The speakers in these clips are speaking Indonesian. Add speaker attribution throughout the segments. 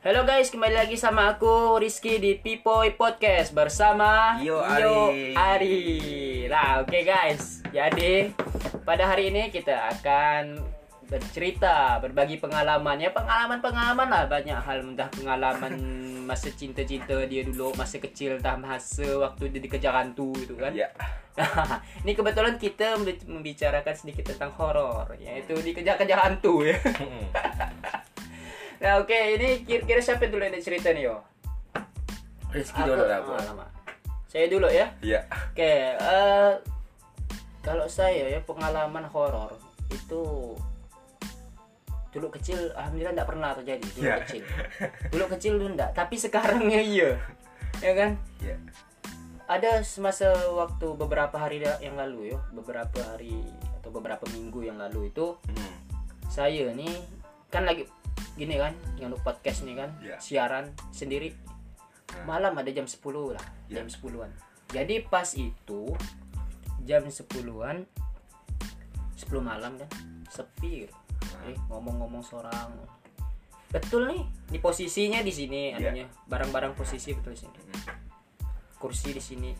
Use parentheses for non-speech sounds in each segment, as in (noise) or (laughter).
Speaker 1: Halo guys, kembali lagi sama aku Rizky di Pipoy Podcast bersama
Speaker 2: Yo, Ari.
Speaker 1: Ari. Nah, oke guys. Jadi pada hari ini kita akan bercerita, berbagi pengalaman ya pengalaman-pengalaman lah banyak hal entah pengalaman (laughs) masa cinta-cinta dia dulu masa kecil entah masa waktu dia dikejar hantu itu kan.
Speaker 2: Ya. (laughs)
Speaker 1: ini kebetulan kita membi- membicarakan sedikit tentang horor yaitu dikejar-kejar hantu ya. Nah oke ini kira-kira siapa dulu yang cerita nih yo?
Speaker 2: Rizky dulu lah
Speaker 1: Ah,
Speaker 2: aku.
Speaker 1: lama. Saya dulu ya.
Speaker 2: Iya.
Speaker 1: Oke, eh, kalau saya ya pengalaman horor itu dulu kecil alhamdulillah tidak pernah terjadi dulu
Speaker 2: Ya.
Speaker 1: kecil. Dulu kecil dulu enggak, tapi sekarangnya iya. Ya kan?
Speaker 2: Iya.
Speaker 1: Ada semasa waktu beberapa hari yang lalu ya, beberapa hari atau beberapa minggu yang lalu itu
Speaker 2: Hmm.
Speaker 1: saya nih kan lagi gini kan, yang podcast nih kan,
Speaker 2: Ya.
Speaker 1: siaran sendiri. Malam ada jam 10 lah
Speaker 2: Ya.
Speaker 1: jam 10-an jadi pas itu jam 10-an 10 malam kan sepi gitu. eh, ngomong-ngomong seorang. Betul nih di posisinya di sini
Speaker 2: Ya.
Speaker 1: anunya barang-barang posisi betul di sini kursi di sini.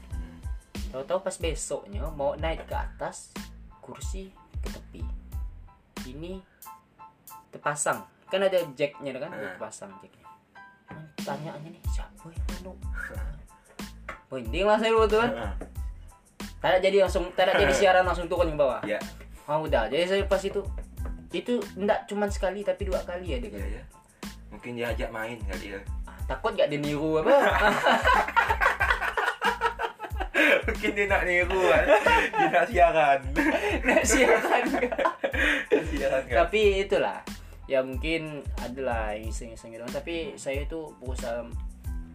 Speaker 1: Tahu-tahu pas besoknya mau naik ke atas kursi ke tepi. Ini terpasang kan ada jacknya kan
Speaker 2: Ah.
Speaker 1: terpasang jacknya tanyaannya nih siapa yang anu Binding lah saya waktu kan tidak jadi langsung tidak jadi siaran langsung turun ke bawah
Speaker 2: Ya.
Speaker 1: ah udah jadi saya pas itu itu enggak cuma sekali tapi dua kali ya dia
Speaker 2: Iya ya. Mungkin dia ajak main kali ya.
Speaker 1: Ah, takut gak dia niru apa (laughs)
Speaker 2: Mungkin dia nak niru kan. Dia nak siaran. (laughs)
Speaker 1: Nak siaran?
Speaker 2: Nak siaran kan.
Speaker 1: tapi itulah ya mungkin adalah iseng-iseng gitu. Tapi saya itu berusaha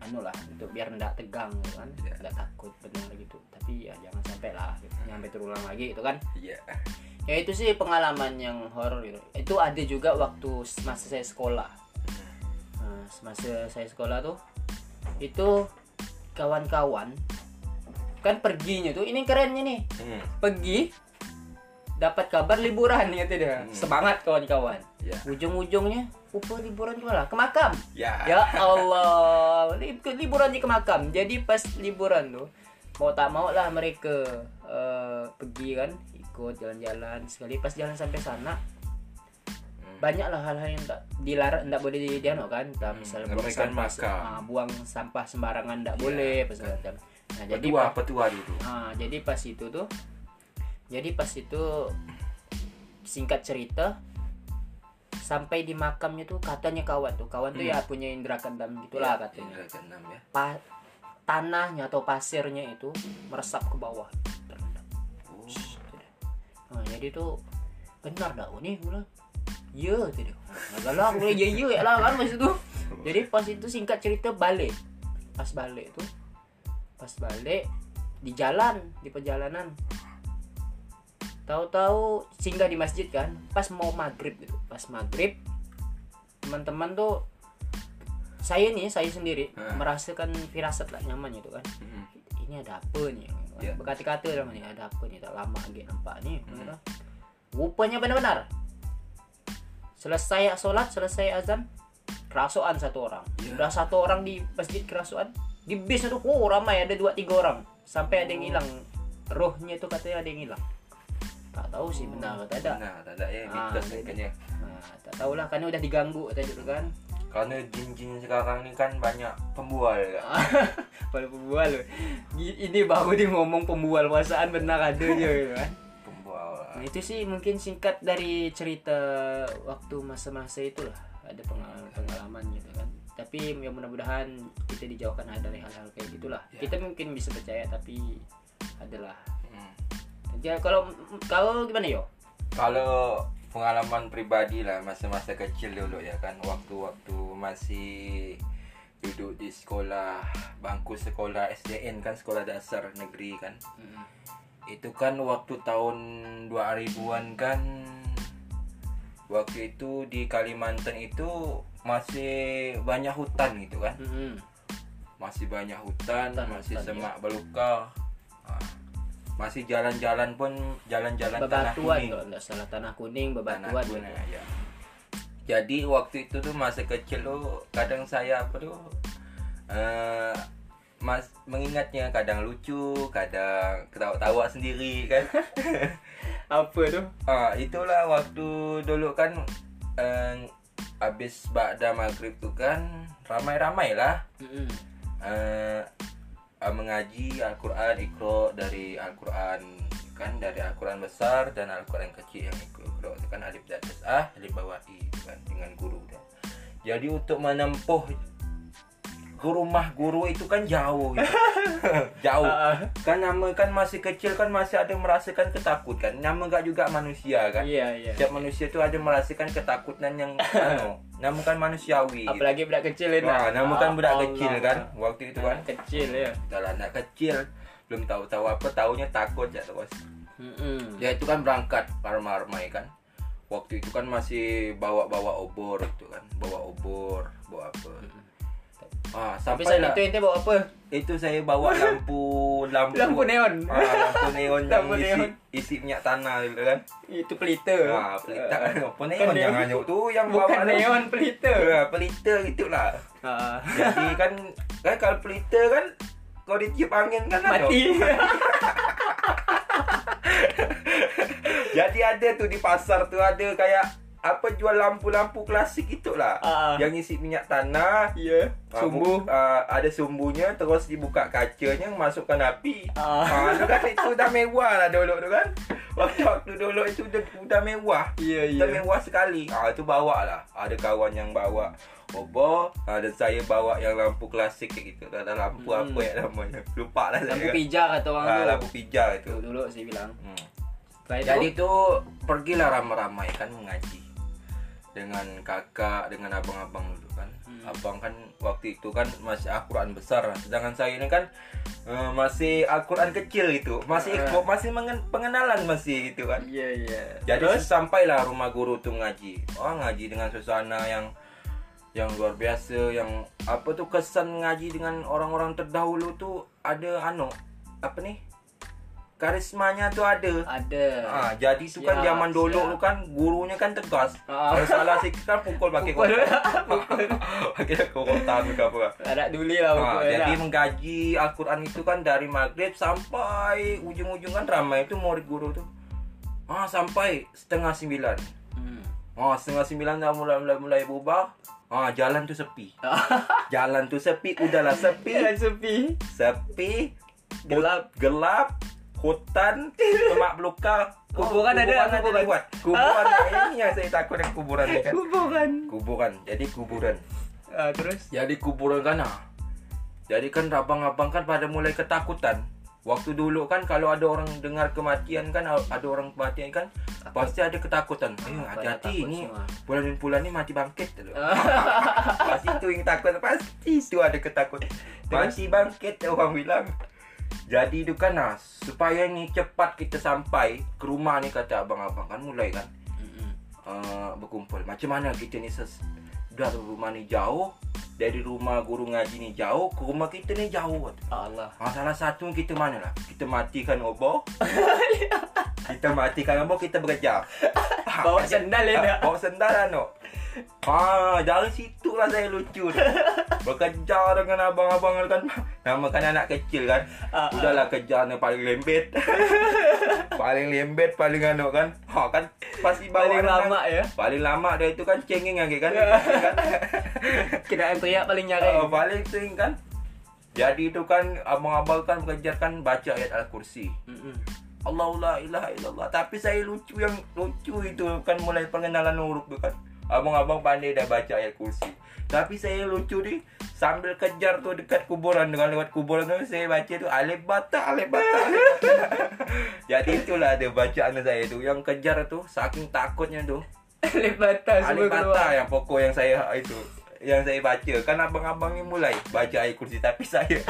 Speaker 1: anu lah untuk biar ndak tegang gitu kan.
Speaker 2: Ya.
Speaker 1: nggak takut benar gitu. Tapi ya jangan sampai lah gitu. sampai terulang lagi itu kan.
Speaker 2: Iya.
Speaker 1: ya itu sih pengalaman yang horor gitu. Itu ada juga waktu masa saya sekolah. Nah, semasa saya sekolah tuh itu kawan-kawan kan perginya tuh ini kerennya nih.
Speaker 2: Hmm.
Speaker 1: pergi dapat kabar liburan gitu dia.
Speaker 2: Hmm.
Speaker 1: semangat kawan-kawan.
Speaker 2: Ya.
Speaker 1: ujung-ujungnya upah liburan ke mana ke makam.
Speaker 2: Ya.
Speaker 1: ya Allah. Li- ke- liburannya ke makam. Jadi pas liburan tuh mau tak mau lah mereka eh, pergi kan ikut jalan-jalan sekali. Pas jalan sampai sana
Speaker 2: Hmm.
Speaker 1: banyak lah hal-hal yang tak dilarang tak boleh di kan. Tak
Speaker 2: Hmm,
Speaker 1: misalnya buang sampah ah, buang sampah sembarangan tak
Speaker 2: Ya,
Speaker 1: boleh segala macam nah jadi
Speaker 2: Petua, petua dulu.
Speaker 1: Ah, jadi pas itu tuh jadi pas itu singkat cerita sampai di makamnya tuh katanya kawan tuh. Kawan tuh
Speaker 2: Hmm.
Speaker 1: ya punya indera keenam gitulah
Speaker 2: Ya,
Speaker 1: katanya.
Speaker 2: Indra keenam ya.
Speaker 1: Pa- tanahnya atau pasirnya itu meresap ke bawah. Terendam
Speaker 2: Oh.
Speaker 1: nah jadi tuh benar dah oh, gue bilang iya tidak agak lah gue iya iya ya lah kan pas itu jadi pas itu singkat cerita balik. Pas balik tuh pas balik di jalan di perjalanan tahu-tahu singgah di masjid kan pas mau maghrib gitu pas maghrib teman-teman tuh saya nih saya sendiri
Speaker 2: Ah.
Speaker 1: merasakan firasat lah nyaman gitu kan
Speaker 2: Hmm.
Speaker 1: ini ada apa nih
Speaker 2: Ya.
Speaker 1: berkata-kata dalam ini ada apa nih tak lama lagi nampak nih
Speaker 2: Hmm.
Speaker 1: gitu. rupanya benar-benar selesai sholat selesai azan kerasuan satu orang
Speaker 2: Ya.
Speaker 1: udah satu orang di masjid kerasuan di bis itu oh ramai ada dua tiga orang sampai ada yang
Speaker 2: Oh.
Speaker 1: hilang rohnya itu katanya ada yang hilang tak tahu sih benar atau tidak
Speaker 2: Nah, tak ada ya
Speaker 1: Ah,
Speaker 2: mitos
Speaker 1: jadi-
Speaker 2: kayaknya.
Speaker 1: nah, tak tahulah karena udah diganggu tadi dulu kan
Speaker 2: Karena jin-jin sekarang ni kan banyak pembual kan. (laughs)
Speaker 1: Pada pembual Ini baru dia ngomong pembual perasaan benar ada je (laughs) kan.
Speaker 2: Pembual.
Speaker 1: Nah, itu sih mungkin singkat dari cerita waktu masa-masa itulah ada pengalaman-pengalaman gitu kan. Tapi ya mudah-mudahan kita dijauhkan dari hal-hal kayak gitulah.
Speaker 2: Ya.
Speaker 1: Kita mungkin bisa percaya tapi adalah.
Speaker 2: Hmm.
Speaker 1: Ya kalau kalau gimana yo?
Speaker 2: Kalau pengalaman pribadi lah masa-masa kecil dulu ya kan. Waktu-waktu masih duduk di sekolah bangku sekolah SDN kan sekolah dasar negeri kan. Itu kan waktu tahun 2000-an kan waktu itu di Kalimantan itu masih banyak hutan gitu kan.
Speaker 1: Mm-mm.
Speaker 2: masih banyak hutan,
Speaker 1: Hutan,
Speaker 2: masih
Speaker 1: hutan,
Speaker 2: semak belukar. Ah, masih jalan-jalan pun jalan-jalan tanah kuning
Speaker 1: kalau nggak salah tanah kuning
Speaker 2: tanah
Speaker 1: bebatuan.
Speaker 2: kuning
Speaker 1: gitu.
Speaker 2: ya jadi waktu itu tuh masa kecil tuh kadang saya apa tuh eh mas mengingatnya kadang lucu kadang ketawa-tawa sendiri kan (laughs)
Speaker 1: Apa tu?
Speaker 2: ah itulah waktu dulu kan eh, habis ba'da maghrib tuh kan ramai-ramai lah
Speaker 1: Mm-mm.
Speaker 2: eh, eh, mengaji Al-Quran ikro dari Al-Quran kan dari Al-Quran besar dan Al-Quran kecil yang ikro itu kan alif dan tas ah alif bawah i itu kan dengan guru dia. jadi untuk menempuh ke rumah guru itu kan jauh gitu. (laughs) jauh
Speaker 1: Ah, ah.
Speaker 2: kan nama kan masih kecil kan masih ada merasakan ketakutan nama enggak juga manusia kan
Speaker 1: Iya, iya.
Speaker 2: setiap manusia itu ada merasakan ketakutan yang anu (laughs) nama kan manusiawi gitu.
Speaker 1: Apalagi budak kecil.
Speaker 2: Wah, nama kan budak
Speaker 1: Allah.
Speaker 2: kecil kan waktu itu kan.
Speaker 1: Kecil ya.
Speaker 2: Kalau anak kecil belum tahu-tahu apa, taunya takut ya terus.
Speaker 1: Mm-mm.
Speaker 2: Dia itu kan berangkat ramai-ramai kan. Waktu itu kan masih bawa-bawa obor itu kan, bawa obor, bawa apa. Ah,
Speaker 1: Tapi
Speaker 2: sampai
Speaker 1: saya
Speaker 2: lah,
Speaker 1: itu ente bawa apa?
Speaker 2: itu saya bawa (laughs) lampu lampu
Speaker 1: Lampu neon.
Speaker 2: Ah, lampu neon yang
Speaker 1: Lampu
Speaker 2: isi,
Speaker 1: neon.
Speaker 2: isi minyak tanah gitu kan.
Speaker 1: Itu pelita.
Speaker 2: Ah, pelita kan apa
Speaker 1: Bukan
Speaker 2: neon yang hanyut tu yang
Speaker 1: Bukan
Speaker 2: bawa
Speaker 1: neon pelita.
Speaker 2: Ah, pelita gitulah.
Speaker 1: Ah,
Speaker 2: Jadi kan kan kalau pelita kan kau ditiup angin kan
Speaker 1: mati. (laughs)
Speaker 2: Jadi ada tu di pasar tu ada kayak apa jual lampu-lampu klasik itulah.
Speaker 1: Ah.
Speaker 2: Yang isi minyak tanah.
Speaker 1: Ya.
Speaker 2: ah,
Speaker 1: Sumbu.
Speaker 2: bu- ah, ada sumbunya terus dibuka kacanya masukkan api.
Speaker 1: Ah.
Speaker 2: Ah, tu kan itu dah mewah lah dulu tu kan. Waktu-waktu dulu itu dah, dah mewah.
Speaker 1: Ya,
Speaker 2: Dah
Speaker 1: ya.
Speaker 2: mewah sekali. Ah tu bawa lah. Ada kawan yang bawa obor, ada saya bawa yang lampu klasik kayak gitu. Ada lampu
Speaker 1: Hmm.
Speaker 2: apa ya namanya? Lupa lah saya.
Speaker 1: Lampu pijar kata orang
Speaker 2: Ah,
Speaker 1: tu.
Speaker 2: lampu pijar itu.
Speaker 1: Tu dulu saya bilang.
Speaker 2: Hmm. Jadi tu pergilah ramai-ramai kan mengaji dengan kakak dengan abang-abang dulu kan.
Speaker 1: Hmm.
Speaker 2: Abang kan waktu itu kan masih Al-Quran besar, sedangkan saya ini kan eh, masih Al-Quran kecil itu, masih
Speaker 1: Eh.
Speaker 2: masih mengen- pengenalan masih gitu kan.
Speaker 1: Iya, iya.
Speaker 2: Jadi
Speaker 1: Terus?
Speaker 2: sampailah rumah guru tuh ngaji. Oh ngaji dengan suasana yang yang luar biasa, yang apa tuh kesan ngaji dengan orang-orang terdahulu tuh ada anu apa nih karismanya tuh ada.
Speaker 1: ada.
Speaker 2: Ah, jadi tu kan zaman dulu tu kan gurunya kan tegas.
Speaker 1: Ah.
Speaker 2: Kalau salah sikit kan pukul pakai
Speaker 1: Pukul.
Speaker 2: kotak. (laughs) (laughs) pakai kotak ke apa.
Speaker 1: Ada duli lah
Speaker 2: Ah,
Speaker 1: pokoknya.
Speaker 2: jadi
Speaker 1: dah.
Speaker 2: mengkaji Al-Quran itu kan dari maghrib sampai ujung-ujung kan ramai itu murid guru tuh. Ah, sampai setengah sembilan.
Speaker 1: Hmm.
Speaker 2: Ah, setengah sembilan dah mulai mulai mulai berubah. Ah, jalan tu sepi. (laughs) Jalan tu sepi, udahlah sepi.
Speaker 1: Jalan sepi.
Speaker 2: Sepi,
Speaker 1: Gelap.
Speaker 2: gelap, hutan, semak belukar.
Speaker 1: Kuburan ada,
Speaker 2: kuburan
Speaker 1: kuburan. (laughs)
Speaker 2: lewat. Kuburan ini yang saya takut dengan kuburan ni kan.
Speaker 1: Kuburan.
Speaker 2: Kuburan. Jadi kuburan.
Speaker 1: Ah, terus?
Speaker 2: Jadi kuburan kan ah. Jadi kan abang-abang kan pada mulai ketakutan. Waktu dulu kan kalau ada orang dengar kematian kan ada orang kematian kan pasti ada ketakutan. Eh,
Speaker 1: Ah,
Speaker 2: hati-hati
Speaker 1: takut
Speaker 2: ini bulan-bulan ini mati bangkit tu. (laughs) pasti itu yang takut pasti itu ada ketakut. Mati bangkit orang bilang. Jadi itu kan nah, supaya ni cepat kita sampai ke rumah ni kata abang-abang kan mulai kan
Speaker 1: Mm-mm.
Speaker 2: uh, berkumpul. Macam mana kita ni ses dah rumah ni jauh dari rumah guru ngaji ni jauh ke rumah kita ni jauh.
Speaker 1: Allah.
Speaker 2: Ha, salah satu kita mana lah? Kita matikan obor. (laughs) kita matikan obor, kita bekerja. (laughs)
Speaker 1: Bawa sendal ya? (laughs)
Speaker 2: Bawa sendal lah, no. Ha, dari situ lah saya lucu. Bekerja dengan abang-abang kan. Nama kan anak kecil kan.
Speaker 1: Ah,
Speaker 2: Udahlah kerja ni paling lembet. (laughs) paling lembet, paling anu kan. Ha, kan pasti
Speaker 1: Paling
Speaker 2: anak-
Speaker 1: lama ya.
Speaker 2: Paling lama dia itu kan cengeng lagi kan. (laughs) kan?
Speaker 1: Kena teriak paling nyaring.
Speaker 2: paling sering kan. Jadi itu kan abang-abang kan mengajarkan baca ayat Al-Kursi.
Speaker 1: Mm-mm.
Speaker 2: Allah la ilaha illallah. Tapi saya lucu yang lucu itu kan mulai pengenalan huruf kan. Abang-abang pandai dah baca ayat kursi. Tapi saya lucu ni sambil kejar tu dekat kuburan dengan lewat kuburan tu saya baca tu alif bata alif bata. (laughs) Jadi itulah ada bacaan saya tu yang kejar tu saking takutnya tu.
Speaker 1: Alif bata
Speaker 2: Alif bata yang pokok yang saya itu yang saya baca kan abang-abang ni mulai baca ayat kursi tapi (laughs) saya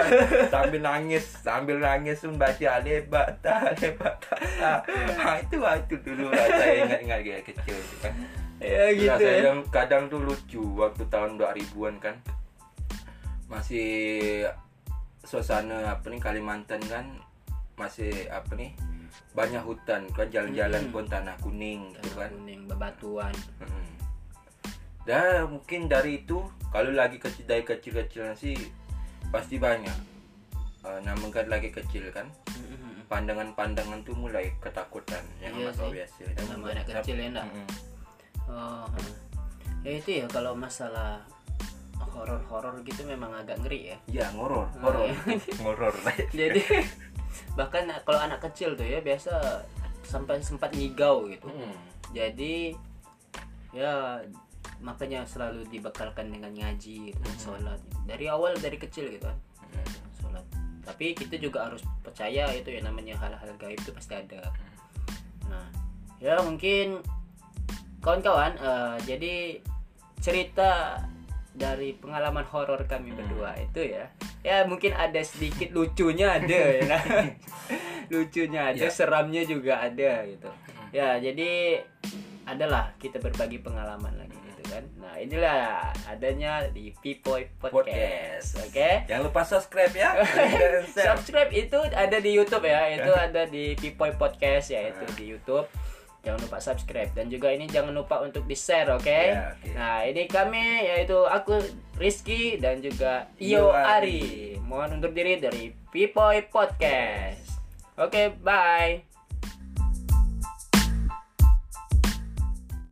Speaker 2: sambil nangis sambil nangis pun baca alif bata alif (laughs) bata ha, itu dulu lah saya ingat-ingat dia kecil tu kan
Speaker 1: Ya
Speaker 2: gitu
Speaker 1: gitu
Speaker 2: saya
Speaker 1: ya.
Speaker 2: yang kadang tu lucu waktu tahun 2000-an kan masih suasana apa ni Kalimantan kan masih apa ni banyak hutan kan jalan-jalan
Speaker 1: Hmm.
Speaker 2: pun tanah kuning gitu
Speaker 1: Tanah
Speaker 2: kan
Speaker 1: kuning bebatuan.
Speaker 2: Mm. Dan mungkin dari itu kalau lagi kecil dari kecil-kecilan sih pasti banyak. Uh, namanya lagi kecil kan,
Speaker 1: Mm-mm.
Speaker 2: pandangan-pandangan tuh mulai ketakutan yang
Speaker 1: Iya
Speaker 2: biasa.
Speaker 1: Sama anak kecil ya, ndak?
Speaker 2: Mm-mm.
Speaker 1: Oh, ya itu ya kalau masalah horor-horor gitu memang agak ngeri ya.
Speaker 2: Ya ngoror,
Speaker 1: Oh,
Speaker 2: horor,
Speaker 1: iya. (laughs)
Speaker 2: ngoror. (laughs)
Speaker 1: Jadi bahkan kalau anak kecil tuh ya biasa sampai sempat ngigau gitu.
Speaker 2: Hmm.
Speaker 1: Jadi ya makanya selalu dibekalkan dengan ngaji gitu, dan sholat. Dari awal dari kecil gitu kan. Sholat. Tapi kita juga harus percaya itu ya namanya hal-hal gaib itu pasti ada. Nah ya mungkin kawan-kawan eh, jadi cerita dari pengalaman horor kami berdua itu ya. Ya mungkin ada sedikit lucunya ada (laughs) ya. Nah. lucunya ada
Speaker 2: Ya.
Speaker 1: seramnya juga ada gitu. Ya jadi adalah kita berbagi pengalaman lagi kan. Nah inilah adanya di Pipoy Podcast,
Speaker 2: Podcast.
Speaker 1: oke?
Speaker 2: Jangan lupa subscribe ya. (laughs)
Speaker 1: Subscribe itu ada di YouTube ya. Itu (laughs) ada di Pipoy Podcast ya itu di YouTube. Jangan lupa subscribe. Dan juga ini jangan lupa untuk di share oke?
Speaker 2: Ya, oke.
Speaker 1: nah ini kami yaitu aku Rizky dan juga
Speaker 2: Iyo
Speaker 1: Ari. Mohon undur diri dari Pipoy Podcast. Oke bye